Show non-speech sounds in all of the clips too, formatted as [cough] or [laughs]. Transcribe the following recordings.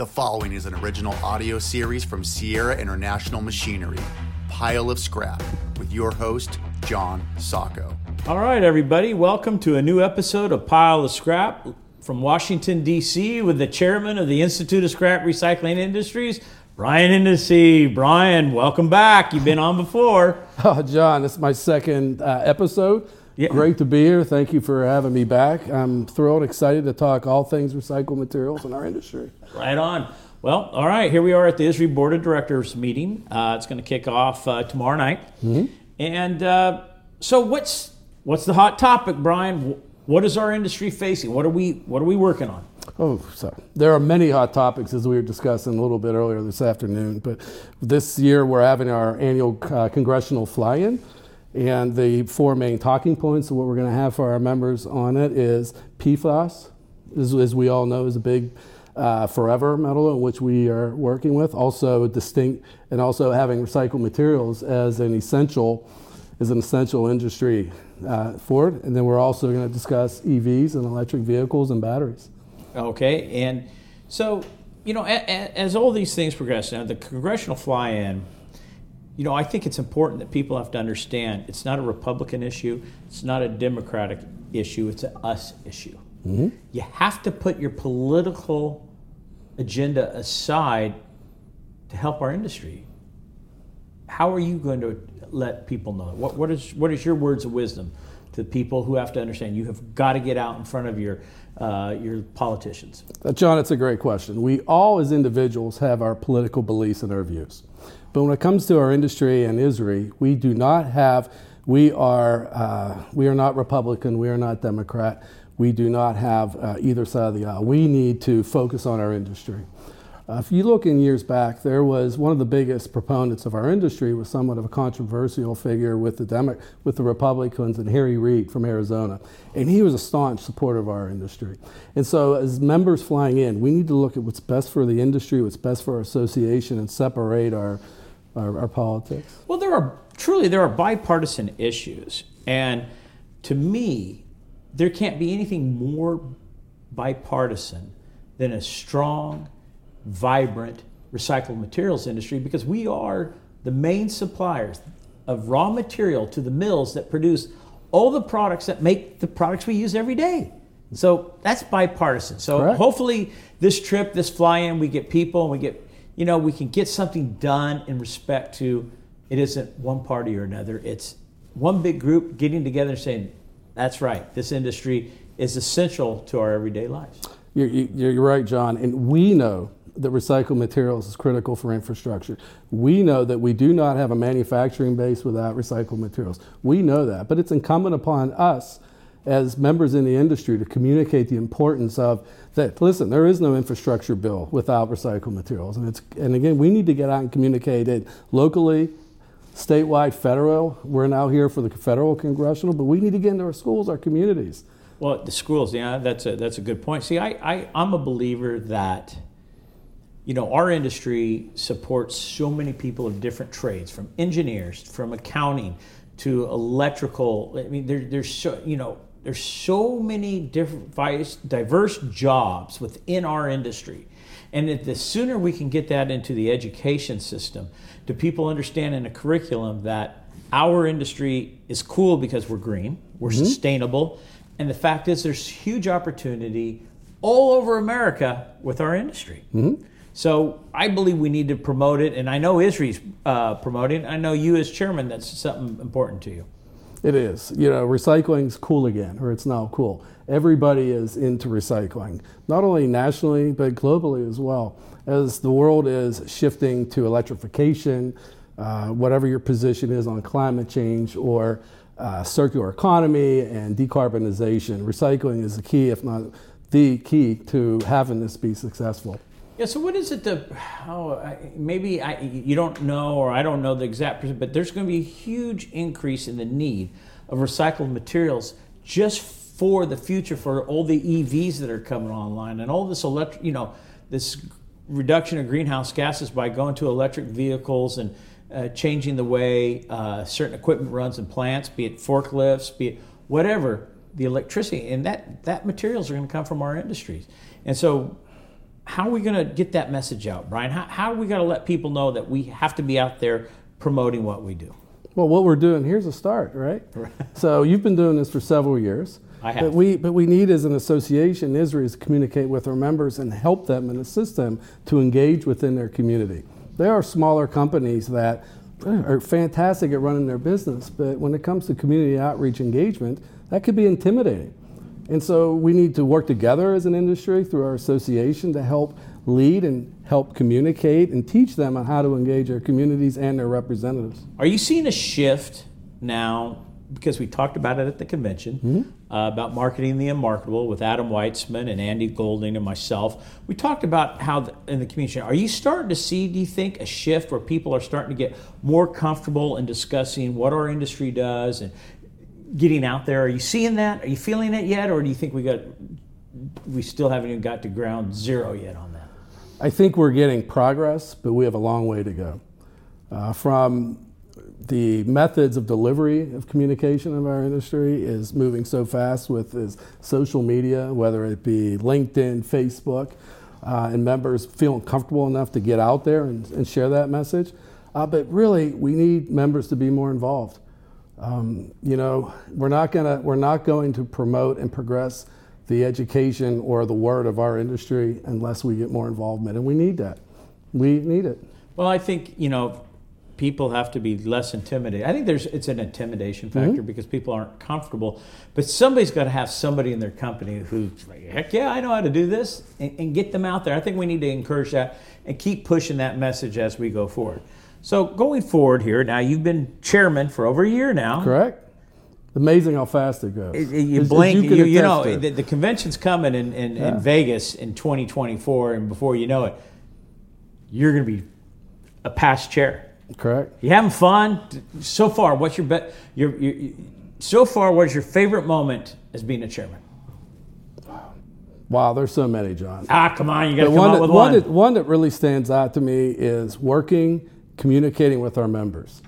The following is an original audio series from Sierra International Machinery, Pile of Scrap, with your host, John Sacco. All right, everybody, welcome to a new episode of Pile of Scrap from Washington, D.C., with the chairman of the Institute of Scrap Recycling Industries, Brian Henesey. Brian, welcome back. You've been on before. [laughs] Oh, John, this is my second uh, episode. Yeah. Great to be here. Thank you for having me back. I'm thrilled, excited to talk all things recycled materials in our industry. Right on. Well, all right, here we are at the ISRI Board of Directors meeting. Uh, it's going to kick off uh, tomorrow night. And uh, so, what's what's the hot topic, Brian? What is our industry facing? What are we What are we working on? Oh, so there are many hot topics as we were discussing a little bit earlier this afternoon. But this year we're having our annual uh, congressional fly-in, and the four main talking points of what we're going to have for our members on it is PFAS, as, as we all know, is a big uh, forever metal in which we are working with. Also distinct, and also having recycled materials as an essential, as an essential industry uh, for it. And then we're also going to discuss EVs and electric vehicles and batteries. Okay, and so you know, a, a, as all these things progress now, the congressional fly-in. You know, I think it's important that people have to understand it's not a Republican issue, it's not a Democratic issue, it's a us issue. You have to put your political agenda aside to help our industry. How are you going to let people know? What, what is what is your words of wisdom to people who have to understand you have got to get out in front of your uh, your politicians? Uh, John, it's a great question. We all, as individuals, have our political beliefs and our views. But when it comes to our industry and ISRI, we do not have, we are, uh, we are not Republican, we are not Democrat, we do not have uh, either side of the aisle. We need to focus on our industry. Uh, if you look in years back, there was one of the biggest proponents of our industry was somewhat of a controversial figure with the Demo- with the Republicans and Harry Reid from Arizona, and he was a staunch supporter of our industry. And so, as members flying in, we need to look at what's best for the industry, what's best for our association, and separate our our, our politics. Well, there are truly there are bipartisan issues, and to me, there can't be anything more bipartisan than a strong, vibrant recycled materials industry because we are the main suppliers of raw material to the mills that produce all the products that make the products we use every day. So that's bipartisan. So Correct. hopefully this trip, this fly-in, we get people and we get, you know, we can get something done in respect to it isn't one party or another. It's one big group getting together and saying, that's right, this industry is essential to our everyday lives. You're, you're you're right, John. And we know that recycled materials is critical for infrastructure. We know that we do not have a manufacturing base without recycled materials. We know that. But it's incumbent upon us as members in the industry to communicate the importance of that. Listen, there is no infrastructure bill without recycled materials. And, it's, and again, we need to get out and communicate it locally, statewide, federal. We're now here for the federal congressional, but we need to get into our schools, our communities. Well, the schools, yeah, that's a that's a good point. See, I, I I'm a believer that, you know, our industry supports so many people of different trades, from engineers, from accounting, to electrical. I mean, there, there's so you know there's so many different diverse, diverse jobs within our industry, and the sooner we can get that into the education system, do people understand in a curriculum that our industry is cool because we're green, we're sustainable, and the fact is there's huge opportunity all over America with our industry. So I believe we need to promote it, and I know ISRI's uh, promoting. I know you as chairman, that's something important to you. It is. You know, recycling's cool again, or it's now cool. Everybody is into recycling, not only nationally, but globally as well. As the world is shifting to electrification, uh, whatever your position is on climate change or uh, circular economy and decarbonization, recycling is the key, if not the key, to having this be successful. Yeah. So what is it? The I- maybe I, you don't know, or I don't know the exact percent, but there's going to be a huge increase in the need of recycled materials just for the future for all the EVs that are coming online and all this electric, you know, this reduction of greenhouse gases by going to electric vehicles and uh, changing the way uh, certain equipment runs in plants, be it forklifts, be it whatever, the electricity and that that materials are going to come from our industries, and so how are we going to get that message out, Brian? How, how are we going to let people know that we have to be out there promoting what we do? Well, what we're doing here's a start, right? so you've been doing this for several years. I have. But we, but we need, as an association, ISRI, to communicate with our members and help them and assist them to engage within their community. There are smaller companies that are fantastic at running their business, but when it comes to community outreach engagement, that could be intimidating. And so we need to work together as an industry through our association to help lead and help communicate and teach them on how to engage their communities and their representatives. Are you seeing a shift now? Because we talked about it at the convention Mm-hmm. uh, about marketing the unmarketable with Adam Weitzman and Andy Golding and myself. We talked about how the, in the community. Are you starting to see? Do you think a shift where people are starting to get more comfortable in discussing what our industry does and getting out there? Are you seeing that? Are you feeling it yet, or do you think we got we still haven't even got to ground zero yet on that? I think we're getting progress, but we have a long way to go. Uh, from the methods of delivery of communication of our industry is moving so fast with is social media, whether it be LinkedIn, Facebook, uh, and members feeling comfortable enough to get out there and, and share that message. Uh, but really, we need members to be more involved. Um, you know, we're not gonna we're not going to promote and progress the education or the word of our industry unless we get more involvement, and we need that. We need it. Well, I think you know people have to be less intimidated. I think there's it's an intimidation factor Mm-hmm. because people aren't comfortable. But somebody's got to have somebody in their company who's like, heck yeah, I know how to do this, and, and get them out there. I think we need to encourage that and keep pushing that message as we go forward. So going forward here, now you've been chairman for over a year now. Correct. Amazing how fast it goes. It- it- You As- as blink, you you, you, know, the, the convention's coming in, in, Yeah. in Vegas in 2024, and before you know it, you're going to be a past chair. Correct. You having fun so far? What's your bet? Your, your, your so far, what is your favorite moment as being a chairman? Wow, there's so many, John. Ah, come on, you got to come up with one, one. that, one that really stands out to me is working, communicating with our members.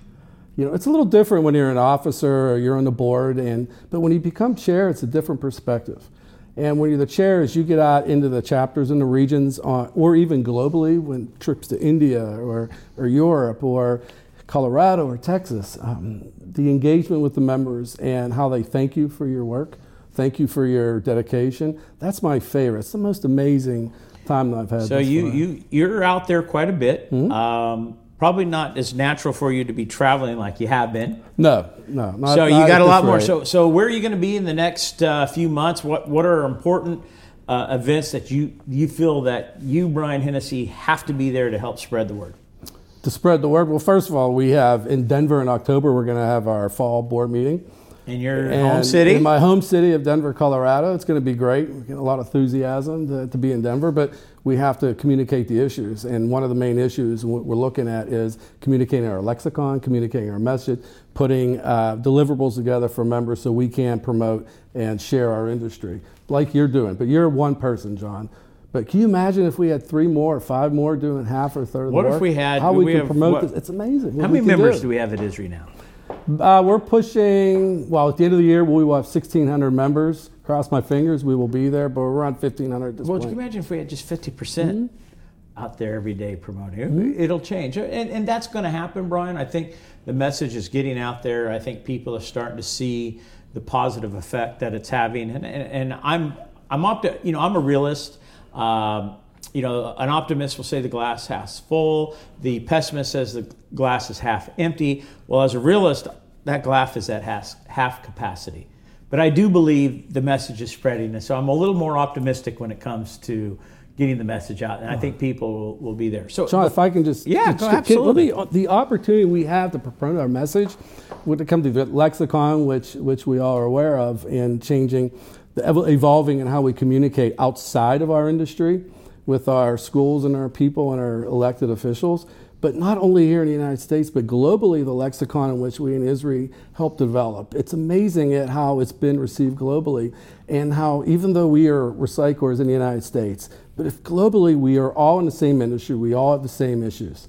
You know, it's a little different when you're an officer or you're on the board, and but when you become chair, it's a different perspective. And when you're the chair, as you get out into the chapters and the regions, uh, or even globally, when trips to India or, or Europe or Colorado or Texas, um, the engagement with the members and how they thank you for your work, thank you for your dedication. That's my favorite. It's the most amazing time that I've had. so you far. you you're out there quite a bit. Mm-hmm. Um, probably not as natural for you to be traveling like you have been. no, no. Not, so you got a lot more. rate. So so where are you going to be in the next uh, few months? What what are important uh, events that you you feel that you Brian Henesey have to be there to help spread the word? to spread the word. Well, first of all, we have in Denver in October. We're going to have our fall board meeting. In your And home city. In my home city of Denver, Colorado. It's going to be great. A lot of enthusiasm to, to be in Denver, but we have to communicate the issues. And one of the main issues we're looking at is communicating our lexicon, communicating our message, putting uh, deliverables together for members so we can promote and share our industry like you're doing. But you're one person, John. But can you imagine if we had three more, or five more doing half or third of the work? What if we had- how we, we could have promote what- this? It's amazing. How many members do. do we have at ISRI now? Uh, we're pushing, well, at the end of the year, we will have 1,600 members. Cross my fingers, we will be there, but we're around 1,500 at this Well, point. can you imagine if we had just 50% Mm-hmm. out there every day promoting? It'll change. And, and that's going to happen, Brian. I think the message is getting out there. I think people are starting to see the positive effect that it's having. And, and, and I'm, I'm, opti- you know, I'm a realist. Um, you know, an optimist will say the glass half full. The pessimist says the glass is half empty. Well, as a realist, that glass is at half, half capacity. But I do believe the message is spreading, and so I'm a little more optimistic when it comes to getting the message out, and I think people will, will be there. So, if I can just Yeah, just- go, can- absolutely. The, the opportunity we have to promote our message, when it comes to the lexicon, which which we all are aware of, and changing, the evo- evolving and how we communicate outside of our industry with our schools and our people and our elected officials. But not only here in the United States, but globally, the lexicon in which we in ISRI helped develop. It's amazing at how it's been received globally, and how even though we are recyclers in the United States, but if globally we are all in the same industry, we all have the same issues.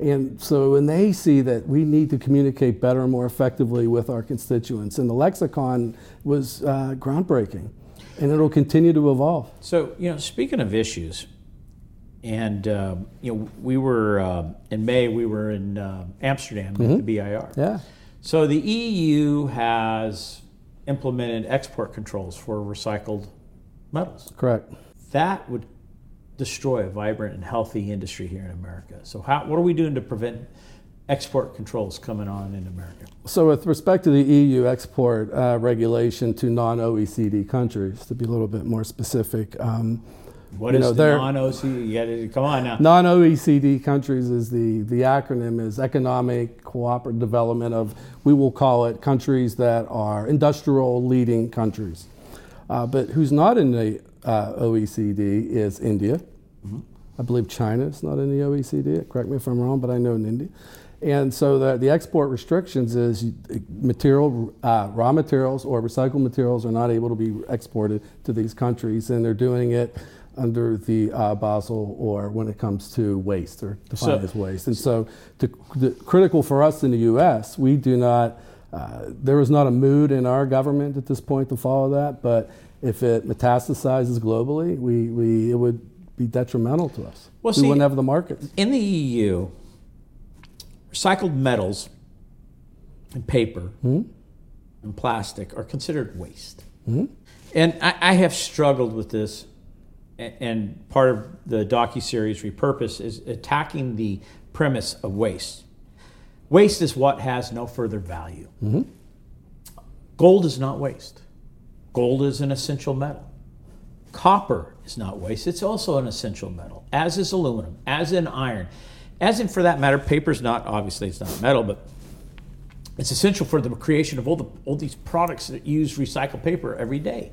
And so when they see that we need to communicate better and more effectively with our constituents, and the lexicon was uh, groundbreaking, and it'll continue to evolve. so you know, speaking of issues, and uh, you know we were uh, in May. We were in uh, Amsterdam at the BIR. Yeah. So the EU has implemented export controls for recycled metals. Correct. That would destroy a vibrant and healthy industry here in America. So how, what are we doing to prevent export controls coming on in America? So, with respect to the EU export uh, regulation to non OECD countries, to be a little bit more specific, um, What You is know, the non-OC? You got to come on now. non OECD countries is the, the acronym is Economic Cooperative Development of, we will call it countries that are industrial leading countries. Uh, but who's not in the uh, OECD is India. I believe China is not in the OECD. Correct me if I'm wrong, but I know in India. And so the, the export restrictions is material, uh, raw materials or recycled materials are not able to be exported to these countries, and they're doing it under the uh, Basel or when it comes to waste or defined So- as waste. And so, to, the, critical for us in the U.S., we do not. Uh, there is not a mood in our government at this point to follow that, but if it metastasizes globally, we, we it would be detrimental to us. Well, we see- wouldn't have the markets. In the EU, recycled metals and paper Hmm? and plastic are considered waste. Hmm? And I, I have struggled with this, and part of the docu-series Repurpose is attacking the premise of waste. Waste is what has no further value. Mm-hmm. Gold is not waste. Gold is an essential metal. Copper is not waste, it's also an essential metal, as is aluminum, as in iron, as in, for that matter, paper is not, obviously, it's not metal, but it's essential for the creation of all, the, all these products that use recycled paper every day.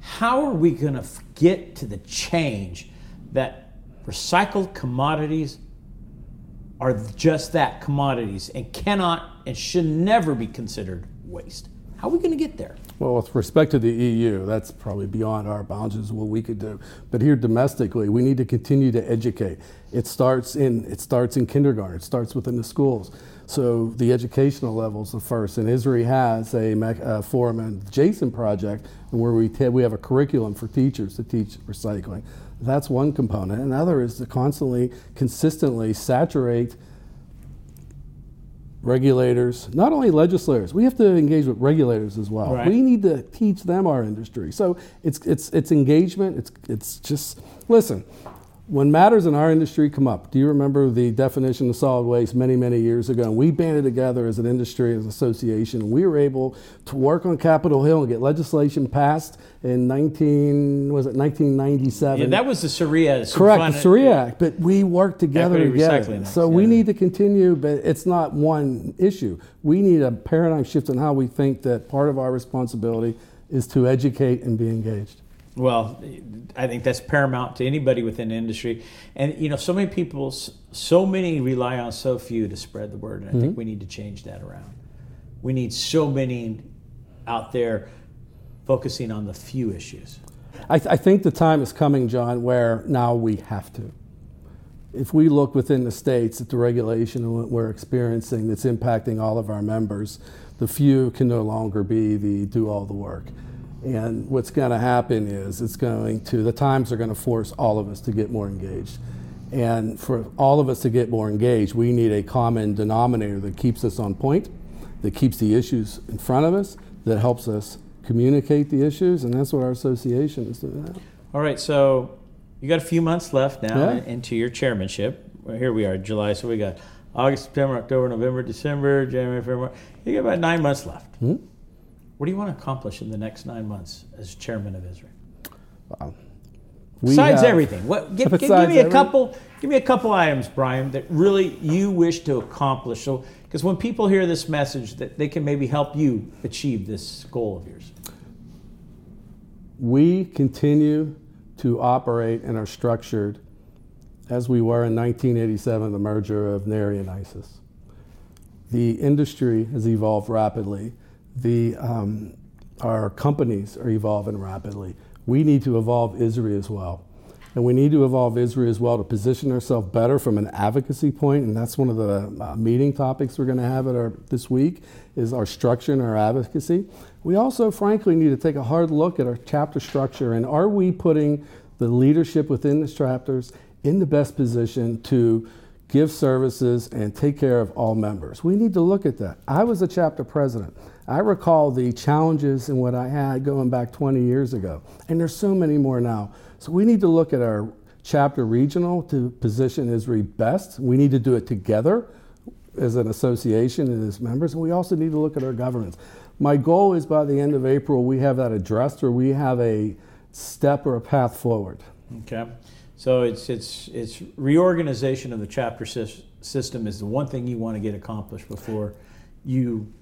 How are we going to get to the change that recycled commodities are just that commodities and cannot and should never be considered waste? How are we going to get there? Well, with respect to the EU, that's probably beyond our bounds of what we could do. But here domestically, we need to continue to educate. It starts in it starts in kindergarten. It starts within the schools. So the educational levels the first. And ISRI has a uh, forum and Jason project where we ta- we have a curriculum for teachers to teach recycling. That's one component. Another is to constantly, consistently saturate regulators, not only legislators, we have to engage with regulators as well. Right. We need to teach them our industry. So it's it's it's engagement. It's it's just listen. When matters in our industry come up, do you remember the definition of solid waste many, many years ago? And we banded together as an industry, as an association. We were able to work on Capitol Hill and get legislation passed in 19, was it 1997? Yeah, that was the SREA. Correct, the SREA Act, but we worked together Equity together. So we need to continue, but it's not one issue. We need a paradigm shift in how we think that part of our responsibility is to educate and be engaged. Well, I think that's paramount to anybody within the industry. And, you know, so many people, so many rely on so few to spread the word. And I think mm-hmm. we need to change that around. We need so many out there focusing on the few issues. I, th- I think the time is coming, John, where now we have to. If we look within the states at the regulation we're experiencing that's impacting all of our members, the few can no longer be the do all the work. And what's going to happen is it's going to, the times are going to force all of us to get more engaged. And for all of us to get more engaged, we need a common denominator that keeps us on point, that keeps the issues in front of us, that helps us communicate the issues, and that's what our association is doing. All right, so you got a few months left now Yeah. into your chairmanship. Well, here we are, July. So we got August, September, October, November, December, January, February. You got about nine months left. Hmm? What do you want to accomplish in the next nine months as chairman of ISRI? We Besides have- everything, what, give, give- give me a every- couple. Give me a couple items, Brian, that really you wish to accomplish. So, because when people hear this message, that they can maybe help you achieve this goal of yours. we continue to operate and are structured as we were in 1987, the merger of NARI and ISIS. The industry has evolved rapidly. The, um, our companies are evolving rapidly. We need to evolve ISRI as well. And we need to evolve ISRI as well to position ourselves better from an advocacy point. point, and that's one of the uh, meeting topics we're going to have at our this week is our structure and our advocacy. We also, frankly, need to take a hard look at our chapter structure and are we putting the leadership within the chapters in the best position to give services and take care of all members. We need to look at that. I was a chapter president. I recall the challenges and what I had going back 20 years ago, and there's so many more now. So we need to look at our chapter regional to position ISRI best. We need to do it together as an association and as members, and we also need to look at our governance. My goal is by the end of April, we have that addressed or we have a step or a path forward. Okay. So it's, it's, it's reorganization of the chapter system is the one thing you want to get accomplished before you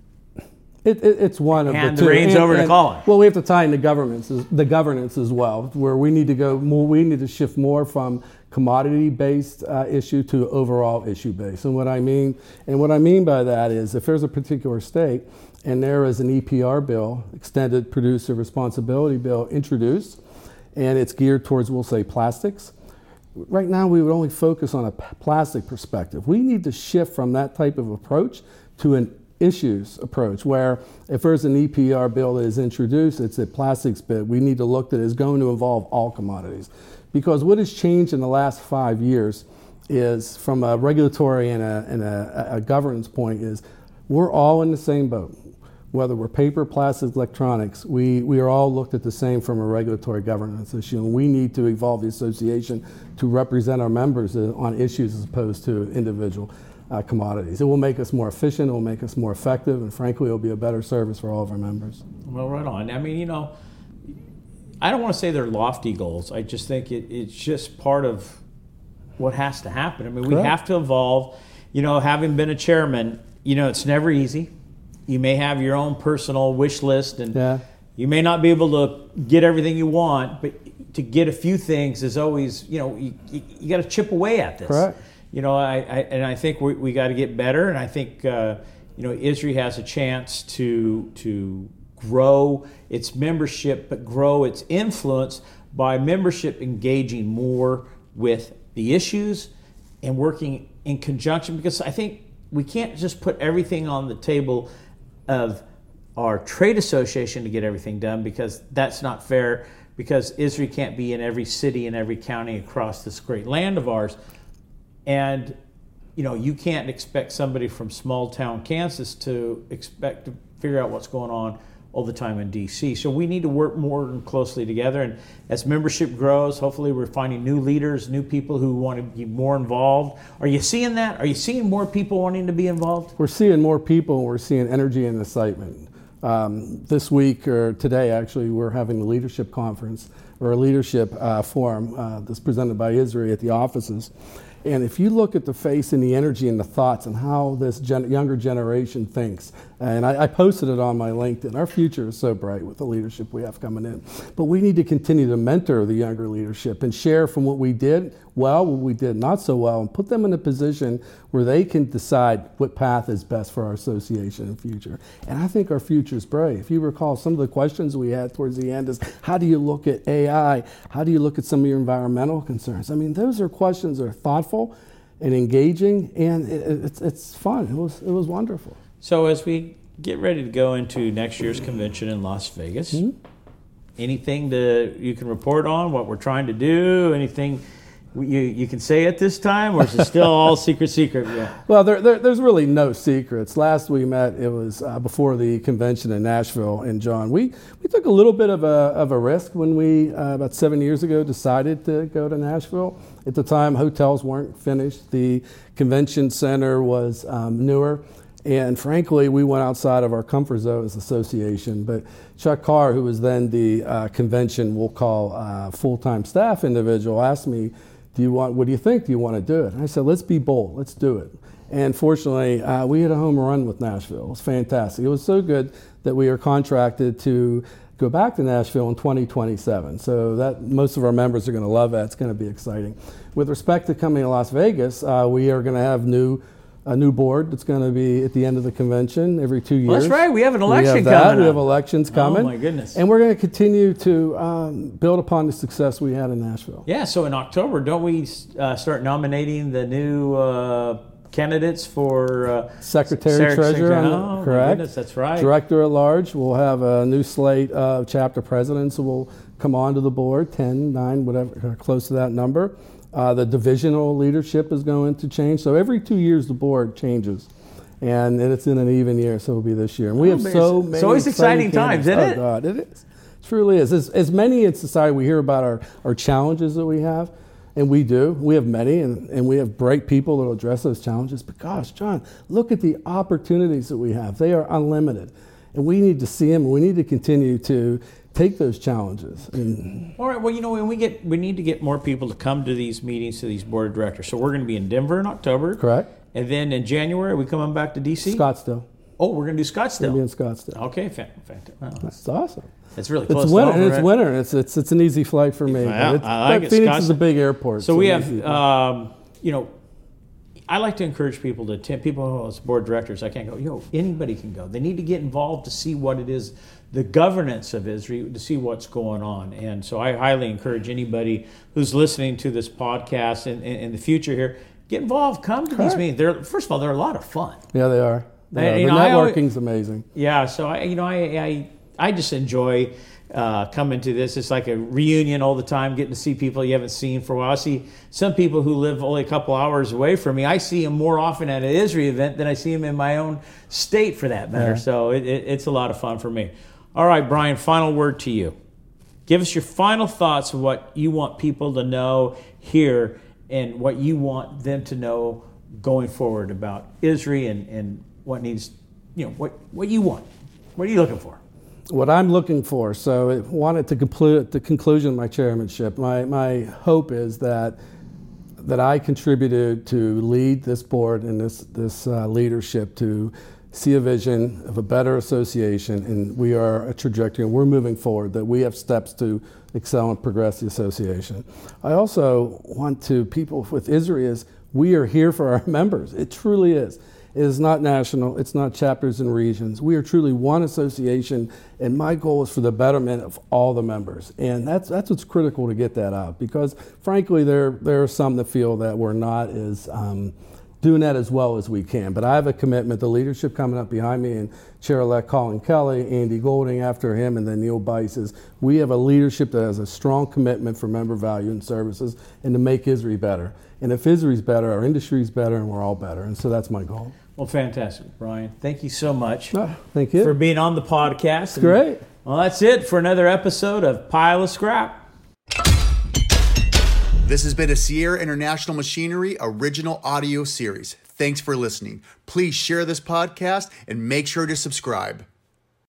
it, it, it's one of the two. the reins And- over to Colin. Well, we have to tie in the governance, as- the governance as well, where we need to go more. We need to shift more from commodity-based uh, issue to overall issue-based. And what I mean, and what I mean by that is, if there's a particular state and there is an EPR bill, extended producer responsibility bill, introduced, and it's geared towards, we'll say, plastics. Right now, we would only focus on a plastic perspective. We need to shift from that type of approach to an issues approach, where if there's an EPR bill that is introduced, it's a plastics bill. We need to look that is going to involve all commodities. Because what has changed in the last five years is, from a regulatory and a, and a, a governance point, is we're all in the same boat whether we're paper, plastics, electronics, we, we are all looked at the same from a regulatory governance issue. And we need to evolve the association to represent our members uh, on issues as opposed to individual uh, commodities. It will make us more efficient, it will make us more effective, and frankly, it will be a better service for all of our members. Well, right on. I mean, you know, I don't want to say they're lofty goals. I just think it, it's just part of what has to happen. I mean, we have to evolve. You know, having been a chairman, you know, it's never easy. You may have your own personal wish list, and Yeah. you may not be able to get everything you want, but to get a few things is always, you know, you, you, you got to chip away at this. Correct. You know, I, I and I think we, we got to get better, and I think uh, you know ISRI has a chance to to grow its membership, but grow its influence by membership engaging more with the issues and working in conjunction. Because I think we can't just put everything on the table of our trade association to get everything done because that's not fair because ISRI can't be in every city and every county across this great land of ours. And you know, you can't expect somebody from small town Kansas to expect to figure out what's going on all the time in DC. So we need to work more closely together. And as membership grows, hopefully we're finding new leaders, new people who want to be more involved. Are you seeing that? Are you seeing more people wanting to be involved? We're seeing more people, we're seeing energy and excitement. Um, this week, or today actually, we're having a leadership conference or a leadership uh, forum uh, that's presented by ISRI at the offices. And if you look at the face and the energy and the thoughts and how this gen- younger generation thinks, and I, I posted it on my LinkedIn, our future is so bright with the leadership we have coming in. But we need to continue to mentor the younger leadership and share from what we did well, what we did not so well, and put them in a position where they can decide what path is best for our association in the future. And I think our future is bright. If you recall, some of the questions we had towards the end is how do you look at AI? How do you look at some of your environmental concerns? I mean, those are questions that are thoughtful and engaging, and it, it- it's, it's fun. It was, it was wonderful. So as we get ready to go into next year's convention in Las Vegas, hmm? anything to you can report on what we're trying to do? Anything you you can say at this time, or is it still all [laughs] secret secret? Yeah. Well, there, there, there's really no secrets. Last we met, it was uh, before the convention in Nashville. And John, we, we took a little bit of a, of a risk when we, uh, about seven years ago, decided to go to Nashville. At the time, hotels weren't finished, the convention center was um, newer. And frankly, we went outside of our comfort zone as association. But Chuck Carr, who was then the uh, convention, we'll call uh, full-time staff individual, asked me, "Do you want? What do you think? Do you want to do it?" And I said, "Let's be bold. Let's do it." And fortunately, uh, we had a home run with Nashville. It was fantastic. It was so good that we are contracted to go back to Nashville in 2027. So that most of our members are going to love that. It's going to be exciting. With respect to coming to Las Vegas, uh, we are going to have new a new board that's going to be at the end of the convention every two years. Well, that's right. We have an election we have that. coming We have elections Oh, coming. my goodness. And we're going to continue to um, build upon the success we had in Nashville. Yeah. So in October, don't we uh, start nominating the new uh, candidates for uh, Secretary Sec- Treasurer, Secretary- Oh, correct? goodness, that's right. Director at large. We'll have a new slate of chapter presidents who will come onto the board 10, 9, whatever, close to that number. Uh, the divisional leadership is going to change. So every two years, the board changes. And, and it's in an even year, so it'll be this year. And we Oh, have so many. it's always exciting times, isn't oh, it? God, it is. It truly is. As, as many in society, we hear about our, our challenges that we have, and we do. We have many, and, and we have bright people that will address those challenges. But gosh, John, look at the opportunities that we have. They are unlimited. And we need to see them, and we need to continue to take those challenges. And All right. Well, you know, when we get, we need to get more people to come to these meetings, to these board of directors. So we're going to be in Denver in October. correct? And then in January, we coming back to DC. Scottsdale. Oh, we're going to do We'll be in Scottsdale. Scottsdale. Okay, fantastic. Well, That's awesome. it's really close. It's to winter. home, it's right? winter. It's, it's, it's an easy flight for me. Yeah, I like. Phoenix is a big airport. So we have, um, you know, I like to encourage people to attend. People, oh, it's board directors, I can't go. Know, anybody can go. They need to get involved to see what it is, the governance of ISRI, to see what's going on. And so I highly encourage anybody who's listening to this podcast in, in, in the future here, get involved. Come to these Correct. meetings. They're, first of all, they're a lot of fun. Yeah, they are. They are. The know, I always- networking's amazing. Yeah, so I, you know, I, I, I just enjoy uh, coming to this. It's like a reunion all the time, getting to see people you haven't seen for a while. I see some people who live only a couple hours away from me. I see them more often at an ISRI event than I see them in my own state, for that matter. Yeah. So it, it, it's a lot of fun for me. All right, Brian. Final word to you. Give us your final thoughts of what you want people to know here and what you want them to know going forward about ISRI and, and what needs, you know, what, what you want. What are you looking for? What I'm looking for. So, I wanted to conclude the conclusion of my chairmanship. My my hope is that that I contributed to lead this board and this this uh, leadership to see a vision of a better association, and we are a trajectory, and we're moving forward. That we have steps to excel and progress the association. I also want to people with ISRI is we are here for our [laughs] members. It truly is. It is not national, it's not chapters and regions. We are truly one association, and my goal is for the betterment of all the members. And that's, that's what's critical to get that out because, frankly, there, there are some that feel that we're not as um, doing that as well as we can. But I have a commitment, the leadership coming up behind me, and Chair elect Colin Kelly, Andy Golding after him, and then Neil Bice is we have a leadership that has a strong commitment for member value and services and to make ISRI better. And if ISRI's better, our industry's better, and we're all better. And so that's my goal. Well, fantastic, Brian. Thank you so much Ah, thank you. for being on the podcast. And- Great. Well, that's it for another episode of Pile of Scrap. This has been a Sierra International Machinery original audio series. Thanks for listening. Please share this podcast and make sure to subscribe.